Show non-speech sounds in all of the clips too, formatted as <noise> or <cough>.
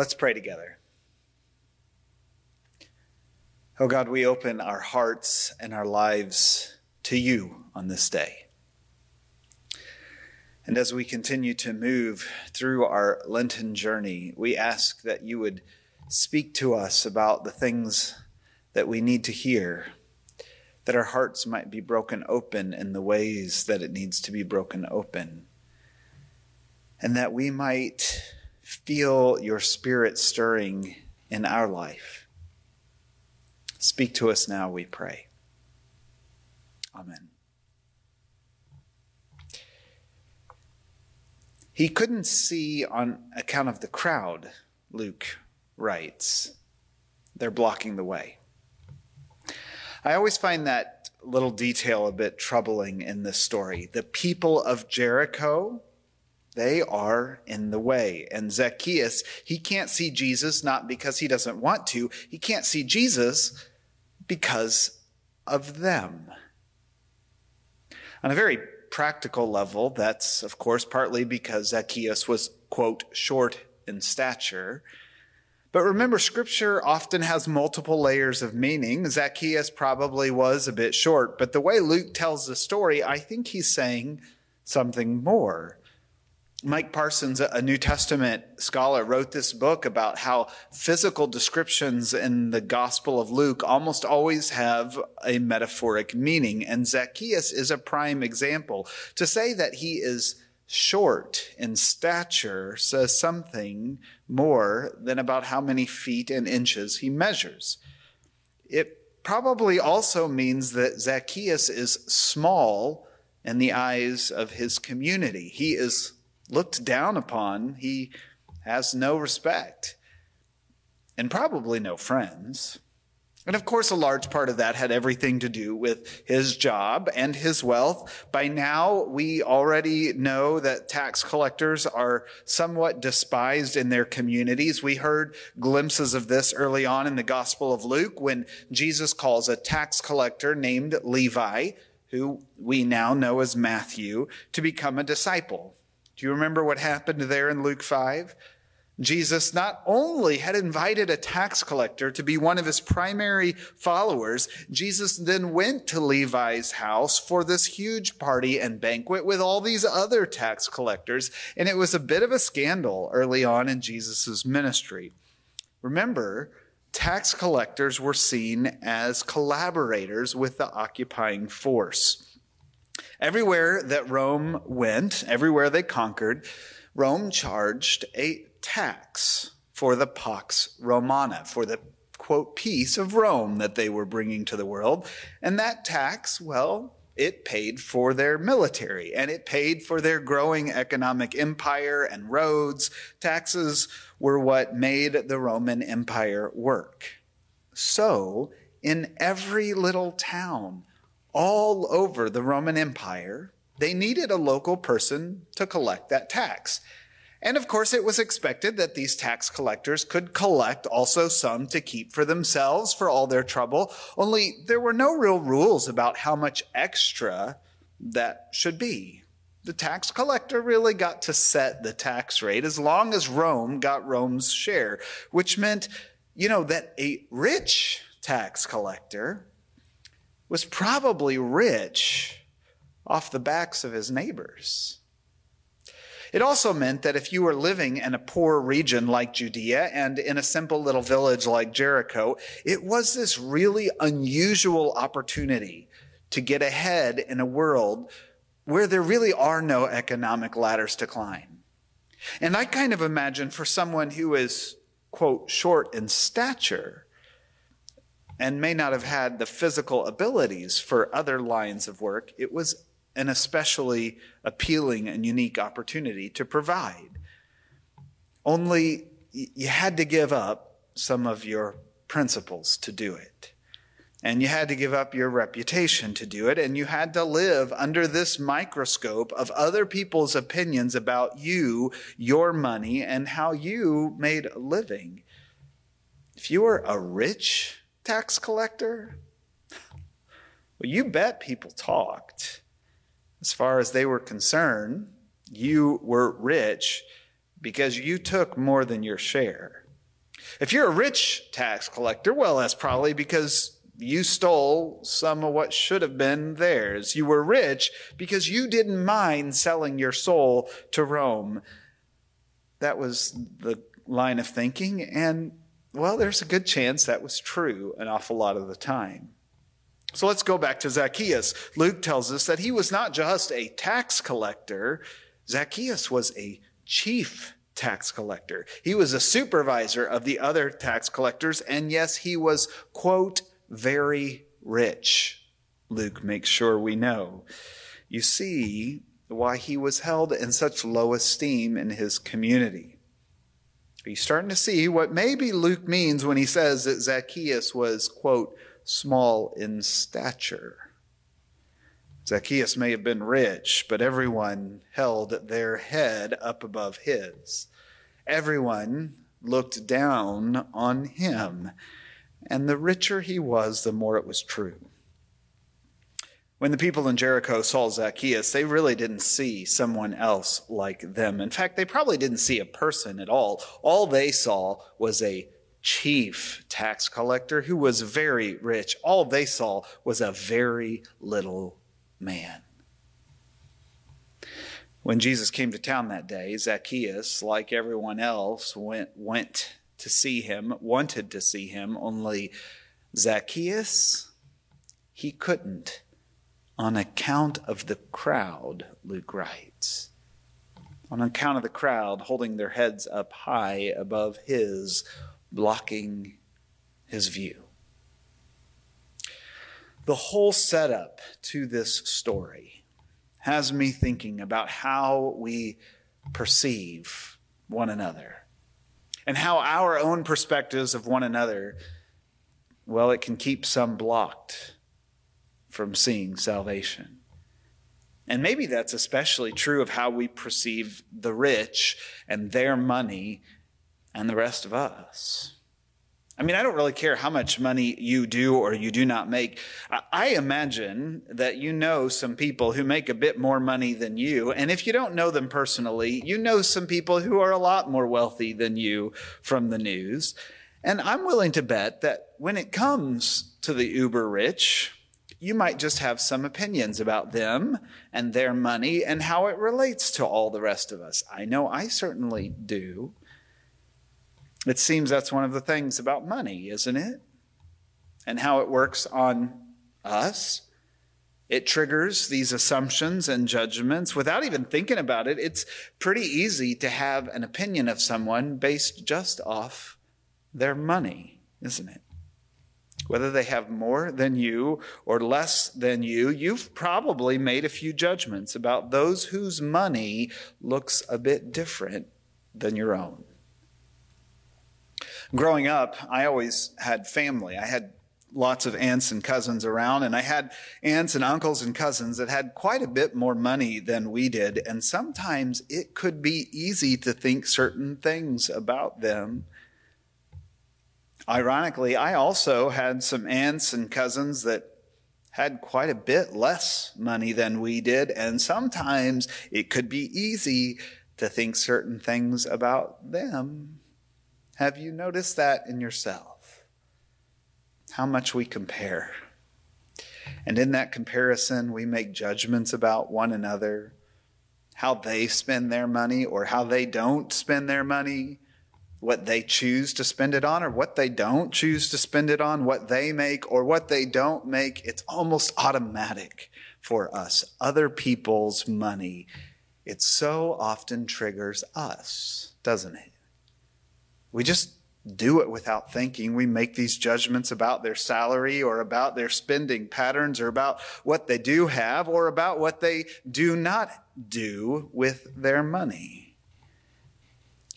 Let's pray together. Oh God, we open our hearts and our lives to you on this day. And as we continue to move through our Lenten journey, we ask that you would speak to us about the things that we need to hear, that our hearts might be broken open in the ways that it needs to be broken open, and that we might feel your spirit stirring in our life. Speak to us now, we pray. Amen. He couldn't see on account of the crowd, Luke writes. They're blocking the way. I always find that little detail a bit troubling in this story. The people of Jericho, they are in the way. And Zacchaeus, he can't see Jesus not because he doesn't want to, he can't see Jesus because of them. On a very practical level, that's of course partly because Zacchaeus was, quote, short in stature. But remember, scripture often has multiple layers of meaning. Zacchaeus probably was a bit short, but the way Luke tells the story, I think he's saying something more. Mike Parsons, a New Testament scholar, wrote this book about how physical descriptions in the Gospel of Luke almost always have a metaphoric meaning. And Zacchaeus is a prime example. To say that he is short in stature says something more than about how many feet and inches he measures. It probably also means that Zacchaeus is small in the eyes of his community. He is looked down upon, he has no respect and probably no friends. And of course, a large part of that had everything to do with his job and his wealth. By now, we already know that tax collectors are somewhat despised in their communities. We heard glimpses of this early on in the Gospel of Luke when Jesus calls a tax collector named Levi, who we now know as Matthew, to become a disciple. Do you remember what happened there in Luke 5? Jesus not only had invited a tax collector to be one of his primary followers, Jesus then went to Levi's house for this huge party and banquet with all these other tax collectors. And it was a bit of a scandal early on in Jesus' ministry. Remember, tax collectors were seen as collaborators with the occupying force. Everywhere that Rome went, everywhere they conquered, Rome charged a tax for the Pax Romana, for the quote, peace of Rome that they were bringing to the world. And that tax, well, it paid for their military and it paid for their growing economic empire and roads. Taxes were what made the Roman Empire work. So, in every little town, all over the Roman Empire, they needed a local person to collect that tax. And of course, it was expected that these tax collectors could collect also some to keep for themselves for all their trouble. Only there were no real rules about how much extra that should be. The tax collector really got to set the tax rate as long as Rome got Rome's share, which meant, you know, that a rich tax collector was probably rich off the backs of his neighbors. It also meant that if you were living in a poor region like Judea and in a simple little village like Jericho, it was this really unusual opportunity to get ahead in a world where there really are no economic ladders to climb. And I kind of imagine for someone who is, quote, short in stature, and may not have had the physical abilities for other lines of work, it was an especially appealing and unique opportunity to provide. Only you had to give up some of your principles to do it. And you had to give up your reputation to do it. And you had to live under this microscope of other people's opinions about you, your money, and how you made a living. If you were a rich tax collector? Well, you bet people talked. As far as they were concerned, you were rich because you took more than your share. If you're a rich tax collector, well, that's probably because you stole some of what should have been theirs. You were rich because you didn't mind selling your soul to Rome. That was the line of thinking, and well, there's a good chance that was true an awful lot of the time. So let's go back to Zacchaeus. Luke tells us that he was not just a tax collector, Zacchaeus was a chief tax collector. He was a supervisor of the other tax collectors, and yes, he was, quote, very rich. Luke makes sure we know. You see why he was held in such low esteem in his community. Are you starting to see what maybe Luke means when he says that Zacchaeus was, quote, small in stature? Zacchaeus may have been rich, but everyone held their head up above his. Everyone looked down on him. And the richer he was, the more it was true. When the people in Jericho saw Zacchaeus, they really didn't see someone else like them. In fact, they probably didn't see a person at all. All they saw was a chief tax collector who was very rich. All they saw was a very little man. When Jesus came to town that day, Zacchaeus, like everyone else, went, went to see him, wanted to see him, only Zacchaeus, he couldn't on account of the crowd, Luke writes. On account of the crowd holding their heads up high above his, blocking his view. The whole setup to this story has me thinking about how we perceive one another and how our own perspectives of one another, well, it can keep some blocked from seeing salvation. And maybe that's especially true of how we perceive the rich and their money and the rest of us. I mean, I don't really care how much money you do or you do not make. I imagine that you know some people who make a bit more money than you. And if you don't know them personally, you know some people who are a lot more wealthy than you from the news. And I'm willing to bet that when it comes to the uber rich, you might just have some opinions about them and their money and how it relates to all the rest of us. I know I certainly do. It seems that's one of the things about money, isn't it? And how it works on us. It triggers these assumptions and judgments without even thinking about it. It's pretty easy to have an opinion of someone based just off their money, isn't it? Whether they have more than you or less than you, you've probably made a few judgments about those whose money looks a bit different than your own. Growing up, I always had family. I had lots of aunts and cousins around, and I had aunts and uncles and cousins that had quite a bit more money than we did. And sometimes it could be easy to think certain things about them. Ironically, I also had some aunts and cousins that had quite a bit less money than we did, and sometimes it could be easy to think certain things about them. Have you noticed that in yourself? How much we compare. And in that comparison, we make judgments about one another, how they spend their money or how they don't spend their money, what they choose to spend it on or what they don't choose to spend it on, what they make or what they don't make. It's almost automatic for us. Other people's money, it so often triggers us, doesn't it? We just do it without thinking. We make these judgments about their salary or about their spending patterns or about what they do have or about what they do not do with their money.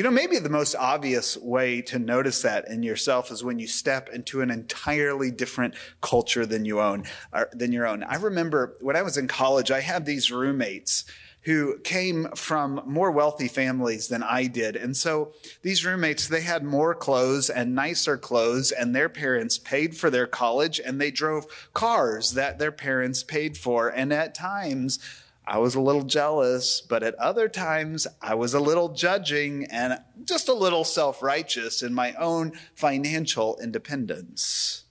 You know, maybe the most obvious way to notice that in yourself is when you step into an entirely different culture than you own, than your own. I remember when I was in college, I had these roommates who came from more wealthy families than I did. And so these roommates, they had more clothes and nicer clothes, and their parents paid for their college, and they drove cars that their parents paid for. And at times, I was a little jealous, but at other times I was a little judging and just a little self righteous in my own financial independence.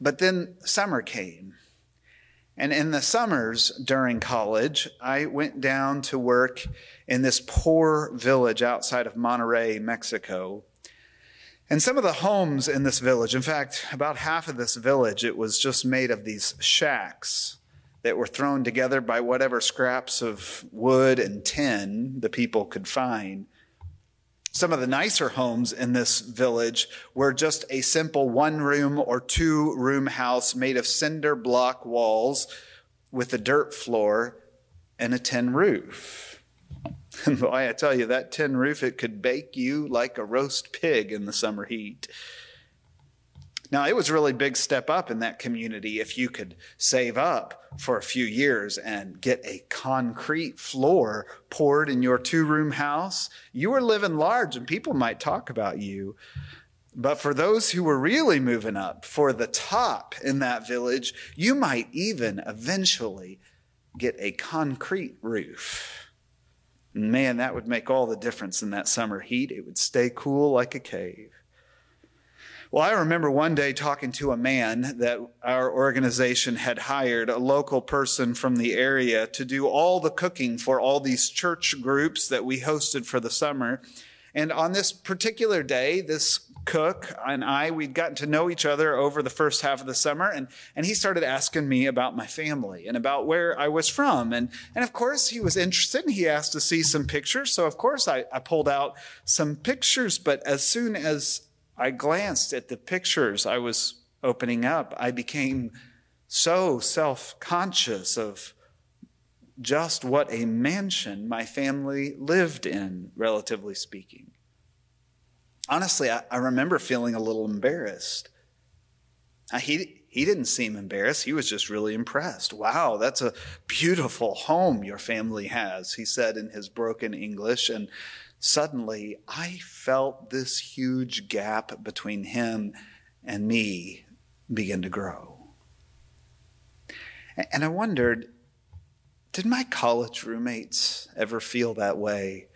But then summer came. And in the summers during college, I went down to work in this poor village outside of Monterrey, Mexico. And some of the homes in this village, in fact, about half of this village, it was just made of these shacks that were thrown together by whatever scraps of wood and tin the people could find. Some of the nicer homes in this village were just a simple one room or two room house made of cinder block walls with a dirt floor and a tin roof. <laughs> And boy, I tell you, that tin roof, it could bake you like a roast pig in the summer heat. Now, it was a really big step up in that community if you could save up for a few years and get a concrete floor poured in your two room house. You were living large and people might talk about you. But for those who were really moving up for the top in that village, you might even eventually get a concrete roof. Man, that would make all the difference in that summer heat. It would stay cool like a cave. Well, I remember one day talking to a man that our organization had hired, a local person from the area, to do all the cooking for all these church groups that we hosted for the summer. And on this particular day, this cook and I, we'd gotten to know each other over the first half of the summer. And, and he started asking me about my family and about where I was from. And, and of course, he was interested. and He asked to see some pictures. So, of course, I, I pulled out some pictures. But as soon as I glanced at the pictures I was opening up. I became so self conscious of just what a mansion my family lived in, relatively speaking. Honestly, I, I remember feeling a little embarrassed. He, he didn't seem embarrassed. He was just really impressed. Wow, that's a beautiful home your family has, he said in his broken English. And suddenly I felt this huge gap between him and me begin to grow. And I wondered did my college roommates ever feel that way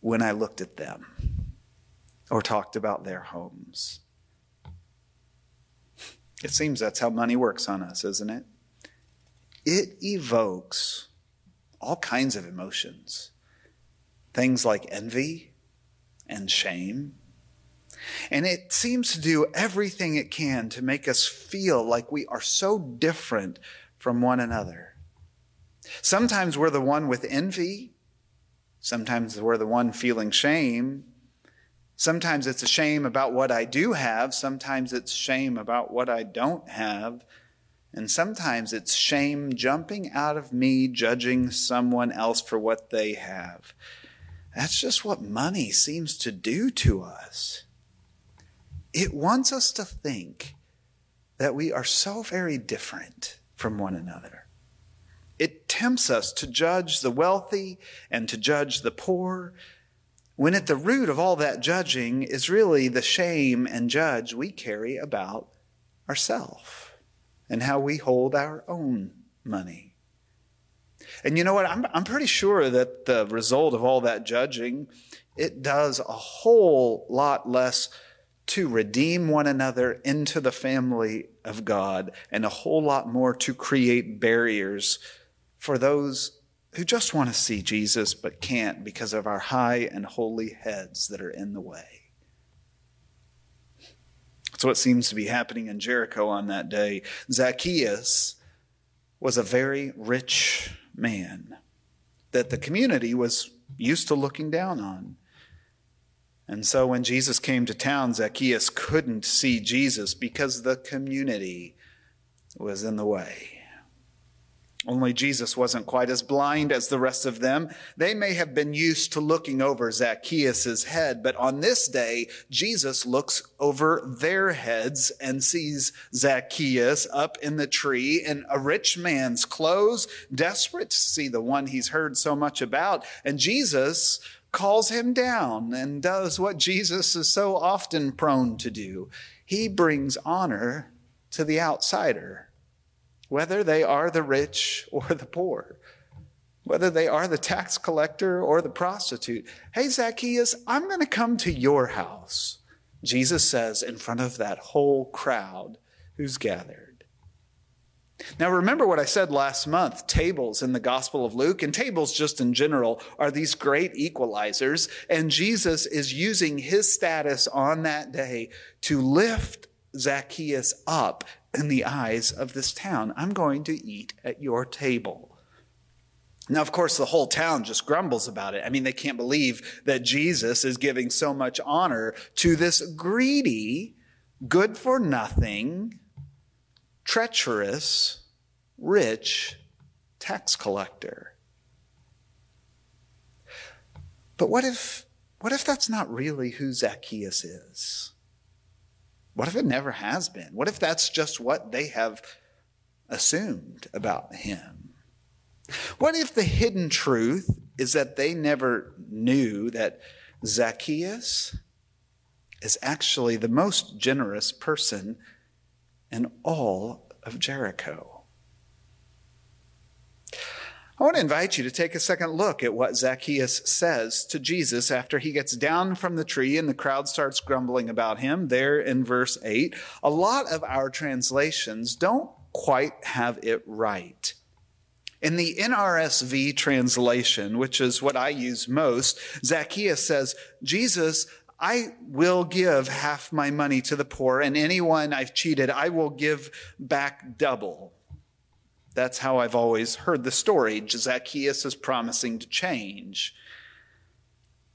when I looked at them or talked about their homes? It seems that's how money works on us, isn't it? It evokes all kinds of emotions things like envy and shame. And it seems to do everything it can to make us feel like we are so different from one another. Sometimes we're the one with envy. Sometimes we're the one feeling shame. Sometimes it's a shame about what I do have. Sometimes it's shame about what I don't have. And sometimes it's shame jumping out of me, judging someone else for what they have. That's just what money seems to do to us. It wants us to think that we are so very different from one another. It tempts us to judge the wealthy and to judge the poor, when at the root of all that judging is really the shame and judge we carry about ourselves and how we hold our own money. And you know what? I'm, I'm pretty sure that the result of all that judging, it does a whole lot less to redeem one another into the family of God and a whole lot more to create barriers for those who just want to see Jesus but can't because of our high and holy heads that are in the way. That's what seems to be happening in Jericho on that day. Zacchaeus was a very rich man that the community was used to looking down on. And so when Jesus came to town, Zacchaeus couldn't see Jesus because the community was in the way. Only Jesus wasn't quite as blind as the rest of them. They may have been used to looking over Zacchaeus' head, but on this day, Jesus looks over their heads and sees Zacchaeus up in the tree in a rich man's clothes, desperate to see the one he's heard so much about. And Jesus calls him down and does what Jesus is so often prone to do. He brings honor to the outsider whether they are the rich or the poor, whether they are the tax collector or the prostitute. Hey, Zacchaeus, I'm going to come to your house, Jesus says in front of that whole crowd who's gathered. Now, remember what I said last month tables in the Gospel of Luke, and tables just in general are these great equalizers. And Jesus is using his status on that day to lift Zacchaeus up in the eyes of this town. I'm going to eat at your table. Now, of course, the whole town just grumbles about it. I mean, they can't believe that Jesus is giving so much honor to this greedy, good for nothing, treacherous, rich tax collector. But what if, what if that's not really who Zacchaeus is? What if it never has been? What if that's just what they have assumed about him? What if the hidden truth is that they never knew that Zacchaeus is actually the most generous person in all of Jericho? I want to invite you to take a second look at what Zacchaeus says to Jesus after he gets down from the tree and the crowd starts grumbling about him there in verse 8. A lot of our translations don't quite have it right. In the NRSV translation, which is what I use most, Zacchaeus says, Jesus, I will give half my money to the poor, and anyone I've cheated, I will give back double. That's how I've always heard the story. Zacchaeus is promising to change.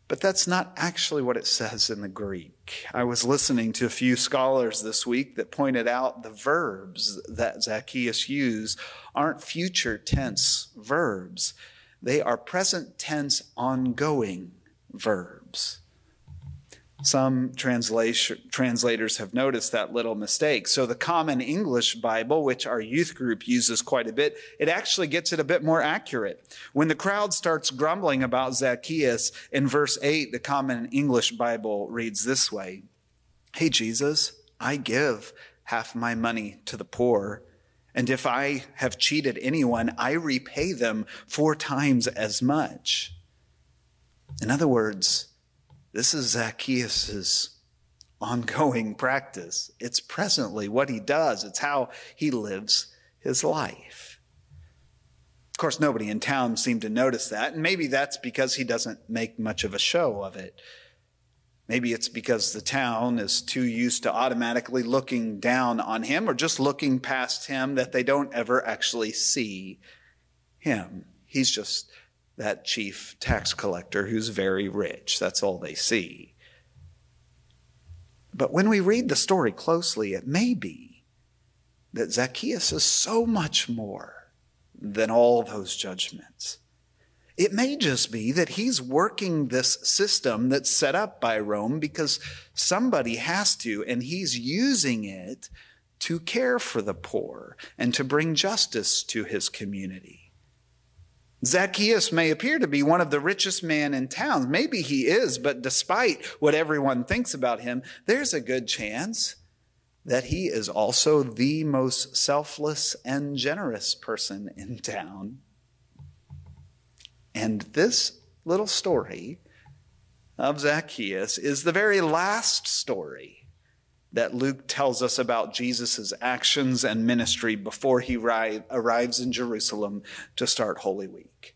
But that's not actually what it says in the Greek. I was listening to a few scholars this week that pointed out the verbs that Zacchaeus used aren't future tense verbs. They are present tense ongoing verbs. Some translators have noticed that little mistake. So the Common English Bible, which our youth group uses quite a bit, it actually gets it a bit more accurate. When the crowd starts grumbling about Zacchaeus in verse 8, the Common English Bible reads this way. Hey, Jesus, I give half my money to the poor. And if I have cheated anyone, I repay them four times as much. In other words, this is Zacchaeus' ongoing practice. It's presently what he does, it's how he lives his life. Of course, nobody in town seemed to notice that, and maybe that's because he doesn't make much of a show of it. Maybe it's because the town is too used to automatically looking down on him or just looking past him that they don't ever actually see him. He's just that chief tax collector who's very rich. That's all they see. But when we read the story closely, it may be that Zacchaeus is so much more than all those judgments. It may just be that he's working this system that's set up by Rome because somebody has to, and he's using it to care for the poor and to bring justice to his community. Zacchaeus may appear to be one of the richest men in town. Maybe he is, but despite what everyone thinks about him, there's a good chance that he is also the most selfless and generous person in town. And this little story of Zacchaeus is the very last story that Luke tells us about Jesus' actions and ministry before he arrives in Jerusalem to start Holy Week.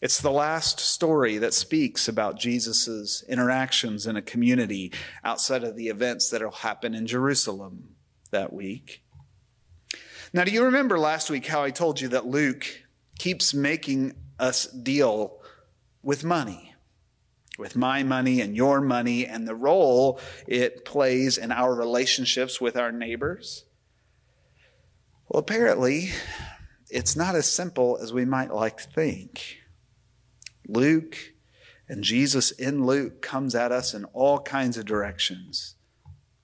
It's the last story that speaks about Jesus' interactions in a community outside of the events that will happen in Jerusalem that week. Now, do you remember last week how I told you that Luke keeps making us deal with money? With my money and your money and the role it plays in our relationships with our neighbors? Well, apparently, it's not as simple as we might like to think. Luke and Jesus in Luke comes at us in all kinds of directions.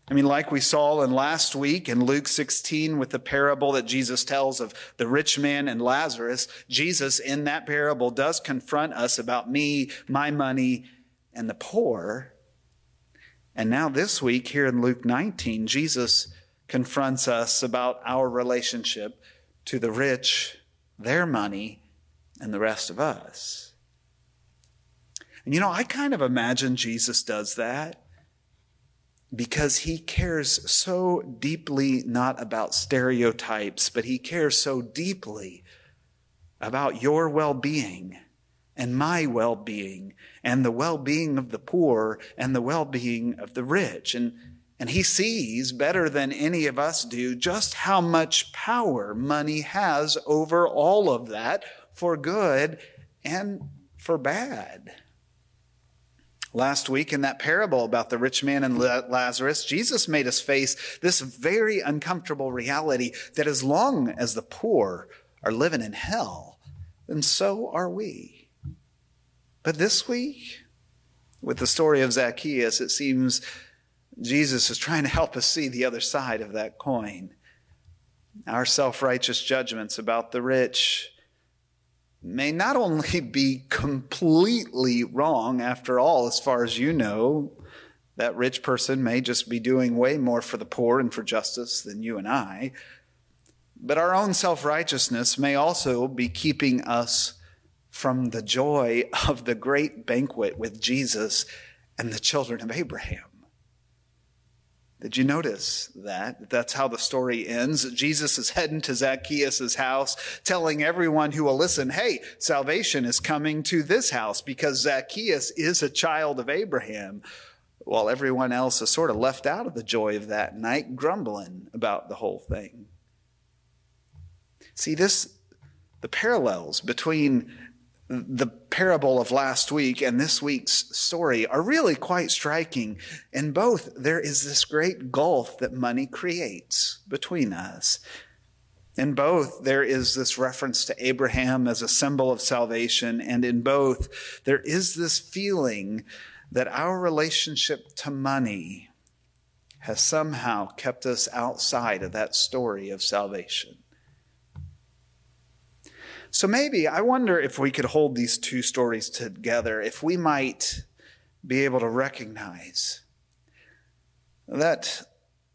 I mean, like we saw in last week in Luke 16 with the parable that Jesus tells of the rich man and Lazarus, Jesus in that parable does confront us about me, my money, and the poor. And now, this week, here in Luke 19, Jesus confronts us about our relationship to the rich their money and the rest of us. And you know, I kind of imagine Jesus does that because he cares so deeply not about stereotypes, but he cares so deeply about your well being and my well being and the well being of the poor and the well being of the rich. And, and he sees better than any of us do just how much power money has over all of that for good and for bad. Last week in that parable about the rich man and Lazarus, Jesus made us face this very uncomfortable reality that as long as the poor are living in hell, then so are we. But this week, with the story of Zacchaeus, it seems Jesus is trying to help us see the other side of that coin. Our self righteous judgments about the rich may not only <laughs> be completely wrong, after all, as far as you know, that rich person may just be doing way more for the poor and for justice than you and I. But our own self righteousness may also be keeping us from the joy of the great banquet with Jesus and the children of Abraham. Did you notice that? That's how the story ends. Jesus is heading to Zacchaeus' house, telling everyone who will listen, hey, salvation is coming to this house because Zacchaeus is a child of Abraham, while everyone else is sort of left out of the joy of that night, grumbling about the whole thing. See, this, the parallels between the parable of last week and this week's story are really quite striking. In both, there is this great gulf that money creates between us. In both, there is this reference to Abraham as a symbol of salvation. And in both, there is this feeling that our relationship to money has somehow kept us outside of that story of salvation. So maybe I wonder if we could hold these two stories together, if we might be able to recognize that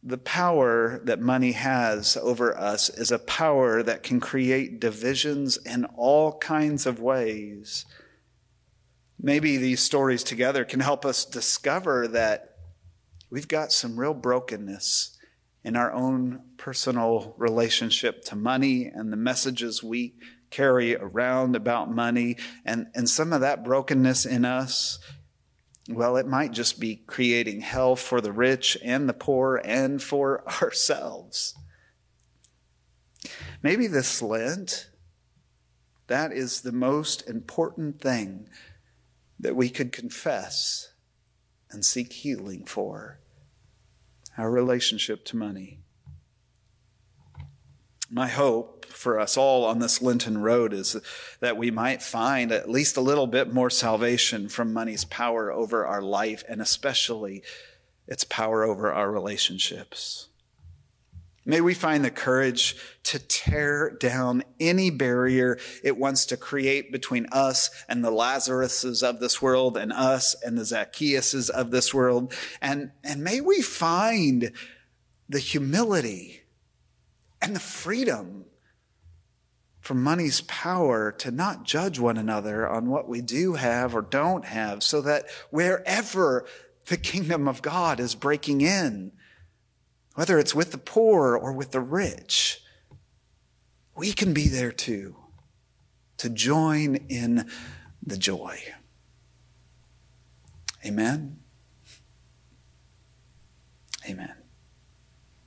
the power that money has over us is a power that can create divisions in all kinds of ways. Maybe these stories together can help us discover that we've got some real brokenness in our own personal relationship to money and the messages we carry around about money and, and some of that brokenness in us well it might just be creating hell for the rich and the poor and for <laughs> ourselves. Maybe this lent that is the most important thing that we could confess and seek healing for our relationship to money my hope for us all on this Lenten road is that we might find at least a little bit more salvation from money's power over our life and especially its power over our relationships. May we find the courage to tear down any barrier it wants to create between us and the Lazaruses of this world and us and the Zacchaeuses of this world. And, and may we find the humility and the freedom from money's power to not judge one another on what we do have or don't have, so that wherever the kingdom of God is breaking in, whether it's with the poor or with the rich, we can be there too to join in the joy. Amen. Amen.